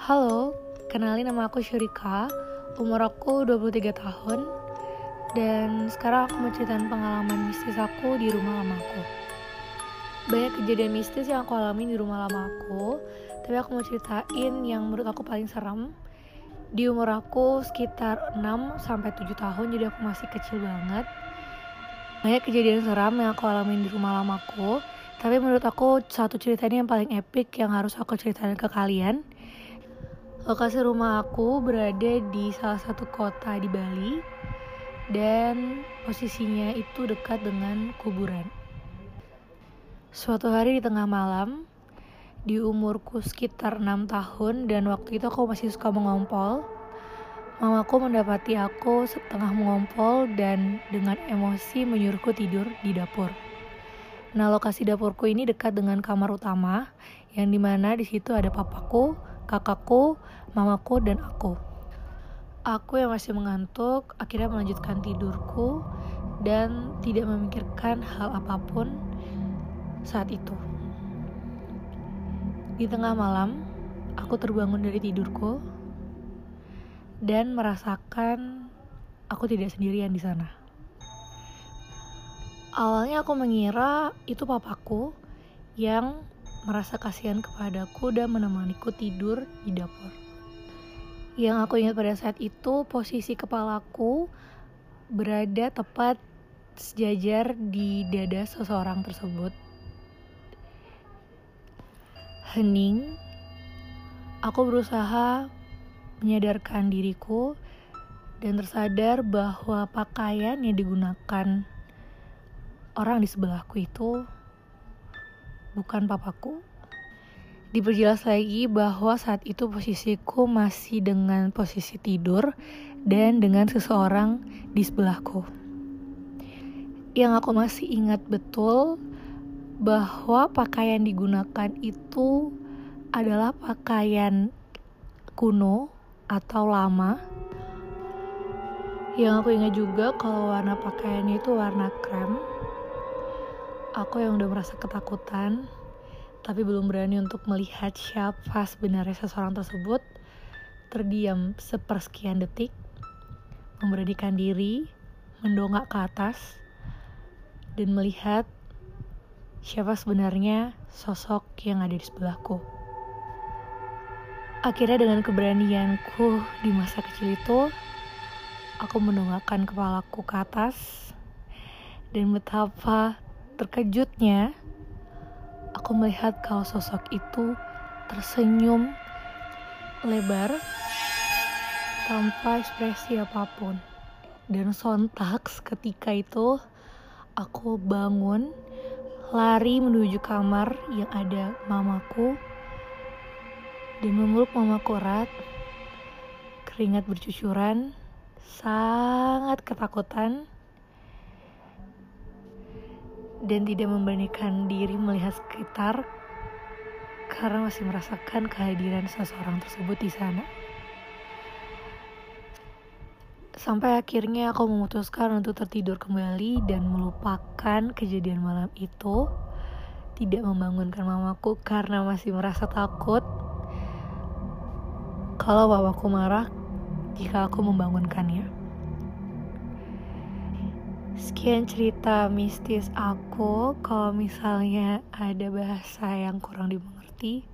Halo, kenalin nama aku Syurika, umur aku 23 tahun, dan sekarang aku mau ceritain pengalaman mistis aku di rumah lama aku. Banyak kejadian mistis yang aku alami di rumah lama aku, tapi aku mau ceritain yang menurut aku paling serem. Di umur aku sekitar 6-7 tahun, jadi aku masih kecil banget. Banyak kejadian seram yang aku alami di rumah lamaku, tapi menurut aku satu cerita ini yang paling epic yang harus aku ceritain ke kalian Lokasi rumah aku berada di salah satu kota di Bali dan posisinya itu dekat dengan kuburan. Suatu hari di tengah malam, di umurku sekitar 6 tahun dan waktu itu aku masih suka mengompol, mamaku mendapati aku setengah mengompol dan dengan emosi menyuruhku tidur di dapur. Nah, lokasi dapurku ini dekat dengan kamar utama, yang di mana di situ ada papaku, kakakku, mamaku, dan aku. Aku yang masih mengantuk akhirnya melanjutkan tidurku dan tidak memikirkan hal apa pun saat itu. Di tengah malam, aku terbangun dari tidurku dan merasakan aku tidak sendirian di sana. Awalnya aku mengira itu papaku yang merasa kasihan kepadaku dan menemaniku tidur di dapur. Yang aku ingat pada saat itu, posisi kepalaku berada tepat sejajar di dada seseorang tersebut. Hening, aku berusaha menyadarkan diriku dan tersadar bahwa pakaian yang digunakan orang di sebelahku itu bukan papaku. Diperjelas lagi bahwa saat itu posisiku masih dengan posisi tidur dan dengan seseorang di sebelahku. Yang aku masih ingat betul bahwa pakaian digunakan itu adalah pakaian kuno atau lama. Yang aku ingat juga kalau warna pakaiannya itu warna krem Aku yang udah merasa ketakutan, tapi belum berani untuk melihat siapa sebenarnya seseorang tersebut, terdiam sepersekian detik, memberanikan diri, mendongak ke atas, dan melihat siapa sebenarnya sosok yang ada di sebelahku. Akhirnya dengan keberanianku di masa kecil itu, aku mendongakkan kepalaku ke atas, dan betapa Terkejutnya, aku melihat kalau sosok itu tersenyum lebar tanpa ekspresi apa pun. Dan sontak ketika itu aku bangun lari menuju kamar yang ada mamaku dan memeluk mamaku erat keringat bercucuran sangat ketakutan dan tidak memberanikan diri melihat sekitar karena masih merasakan kehadiran seseorang tersebut di sana. Sampai akhirnya aku memutuskan untuk tertidur kembali dan melupakan kejadian malam itu. Tidak membangunkan mamaku karena masih merasa takut kalau bapaku marah jika aku membangunkannya. Sekian cerita mistis aku. Kalau misalnya ada bahasa yang kurang dimengerti,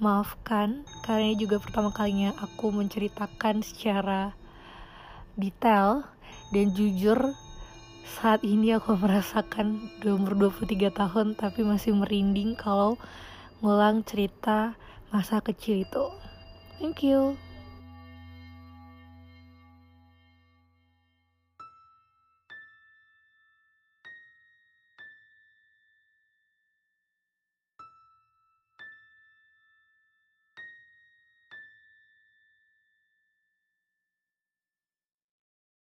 maafkan. Karena ini juga pertama kalinya aku menceritakan secara detail dan jujur saat ini aku merasakan umur 23 tahun tapi masih merinding kalau ngulang cerita masa kecil itu. Thank you.